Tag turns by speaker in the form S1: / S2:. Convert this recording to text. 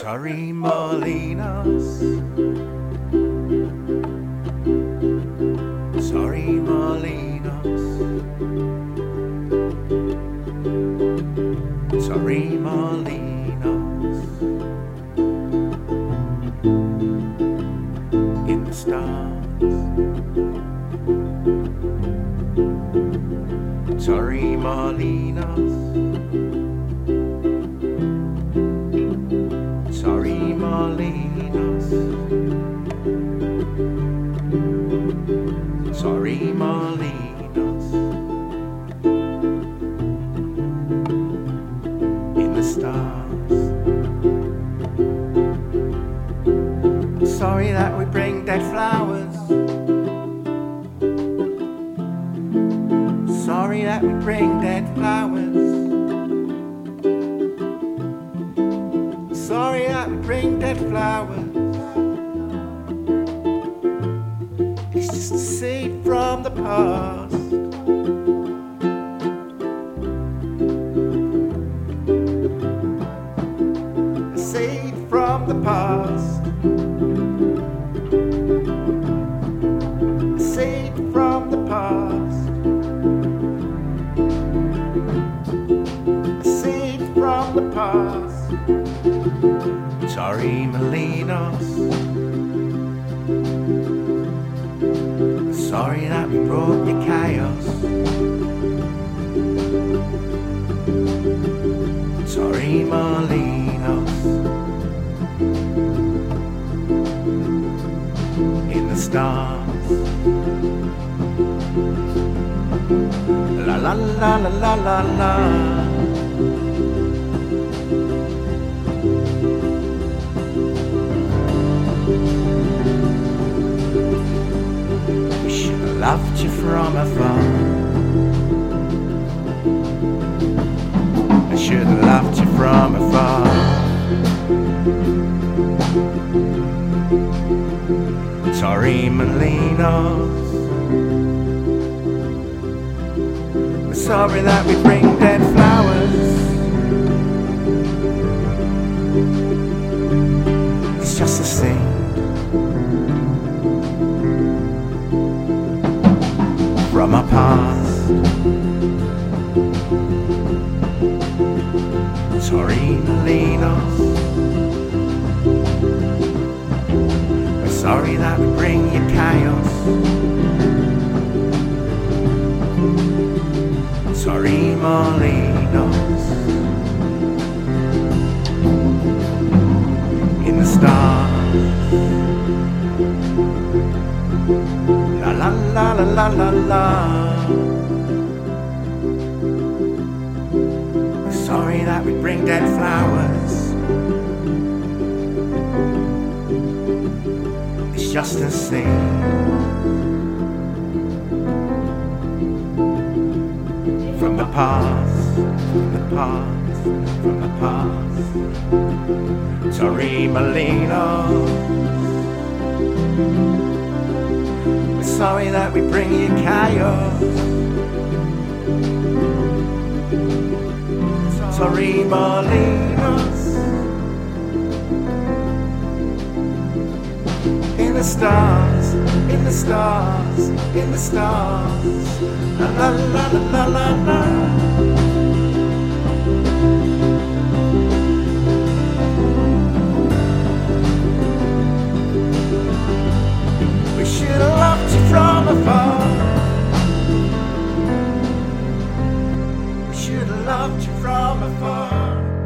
S1: Torremolinos. Sorry, Molinos. Stars. Sorry that we bring dead flowers. Sorry that we bring dead flowers. Sorry that we bring dead flowers. It's just a seed from the past. Past. Seed from the past. Seed from the past. Torremolinos. Sorry that we brought you chaos. Torremolinos. Stars. La la la la la la la. We should have loved you from afar. I should have loved you from afar. Torremolinos. We're sorry that we bring dead flowers. It's just a scene. from our past. Sorry, sorry that we bring you chaos. Torremolinos. In the stars. La la la la la la. Sorry that we bring dead flowers. Just from the past, from the past, from the past. Sorry, Molino. We're sorry that we bring you chaos. Torremolinos. The stars, in the stars, in the stars. La la la la la la. We should have loved you from afar. We should have loved you from afar.